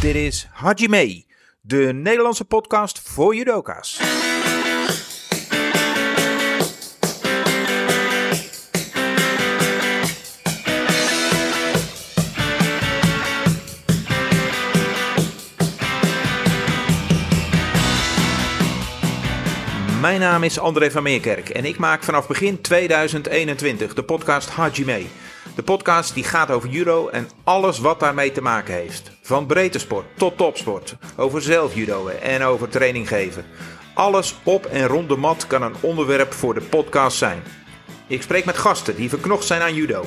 Dit is Hajime, de Nederlandse podcast voor judoka's. Mijn naam is André van Meerkerk en ik maak vanaf begin 2021 de podcast Hajime. De podcast die gaat over judo en alles wat daarmee te maken heeft. Van breedte sport tot topsport, over zelfjudoën en over training geven. Alles op en rond de mat kan een onderwerp voor de podcast zijn. Ik spreek met gasten die verknocht zijn aan judo.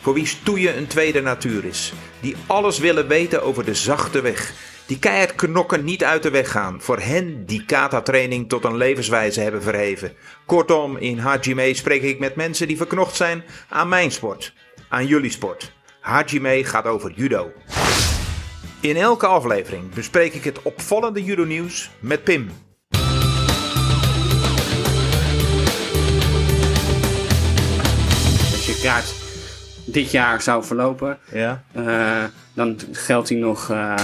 Voor wie stoeien een tweede natuur is. Die alles willen weten over de zachte weg. Die keihard knokken niet uit de weg gaan. Voor hen die kata-training tot een levenswijze hebben verheven. Kortom, in Hajime spreek ik met mensen die verknocht zijn aan mijn sport. Aan jullie sport. Hajime gaat over judo. In elke aflevering bespreek ik het opvallende judo-nieuws met Pim. Als je kaart dit jaar zou verlopen, Ja. eh, dan geldt hij nog eh,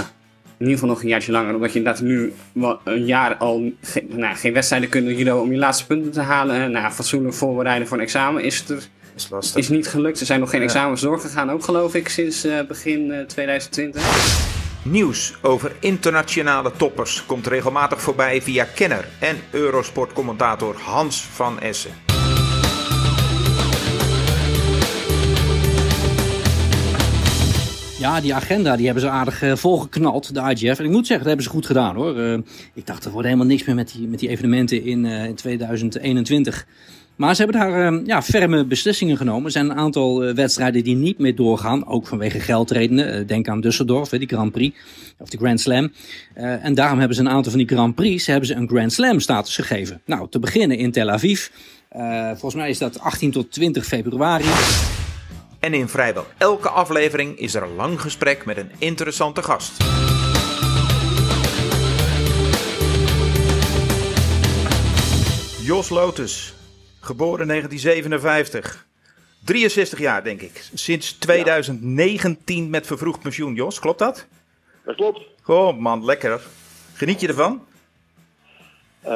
in ieder geval nog een jaartje langer. Omdat je inderdaad nu een jaar al ge- nou, geen wedstrijden kunt judo om je laatste punten te halen. En nou, fatsoenlijk voorbereiden voor een examen is, het er, Is lastig. is niet gelukt. Er zijn nog geen examens doorgegaan, ook geloof ik, sinds eh, begin eh, 2020. Nieuws over internationale toppers komt regelmatig voorbij via kenner en Eurosport-commentator Hans van Essen. Ja, die agenda die hebben ze aardig eh, volgeknald, de IGF. En ik moet zeggen, dat hebben ze goed gedaan hoor. Eh, ik dacht, er wordt helemaal niks meer met die, met die evenementen in, eh, in 2021. Maar ze hebben daar eh, ja, ferme beslissingen genomen. Er zijn een aantal eh, wedstrijden die niet meer doorgaan. Ook vanwege geldredenen. Eh, denk aan Düsseldorf, die Grand Prix. Of de Grand Slam. Eh, en daarom hebben ze een aantal van die Grand Prix hebben ze een Grand Slam status gegeven. Nou, te beginnen in Tel Aviv. Volgens mij is dat 18 tot 20 februari. En in vrijwel elke aflevering is er een lang gesprek met een interessante gast. Jos Lotus, geboren 1957. 63 jaar, denk ik. Sinds 2019 met vervroegd pensioen, Jos. Klopt dat? Dat klopt. Oh man, lekker. Geniet je ervan? Eh,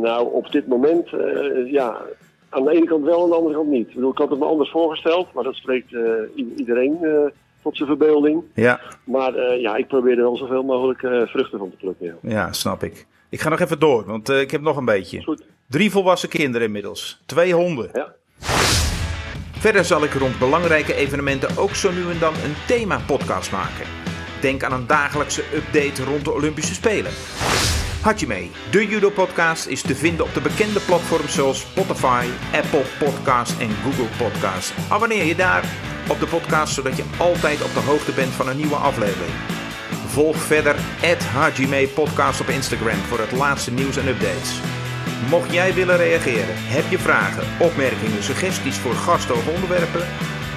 nou, op dit moment, eh, ja, aan de ene kant wel, aan de andere kant niet. Ik, bedoel, ik had het me anders voorgesteld, maar dat spreekt eh, iedereen tot zijn verbeelding. Ja, Maar ja, ik probeer er wel zoveel mogelijk vruchten van te plukken. Ja. ja, snap ik. Ik ga nog even door, want ik heb nog een beetje. Goed. Drie volwassen kinderen inmiddels. Twee honden. Ja. Verder zal ik rond belangrijke evenementen ook zo nu en dan een thema-podcast maken. Denk aan een dagelijkse update rond de Olympische Spelen. Hajime, de judo-podcast, is te vinden op de bekende platforms zoals Spotify, Apple Podcasts en Google Podcasts. Abonneer je daar op de podcast, zodat je altijd op de hoogte bent van een nieuwe aflevering. Volg verder Hajime Podcast op Instagram voor het laatste nieuws en updates. Mocht jij willen reageren, heb je vragen, opmerkingen, suggesties voor gasten of onderwerpen?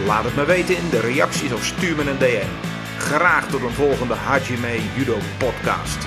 Laat het me weten in de reacties of stuur me een DM. Graag tot een volgende Hajime Judo podcast.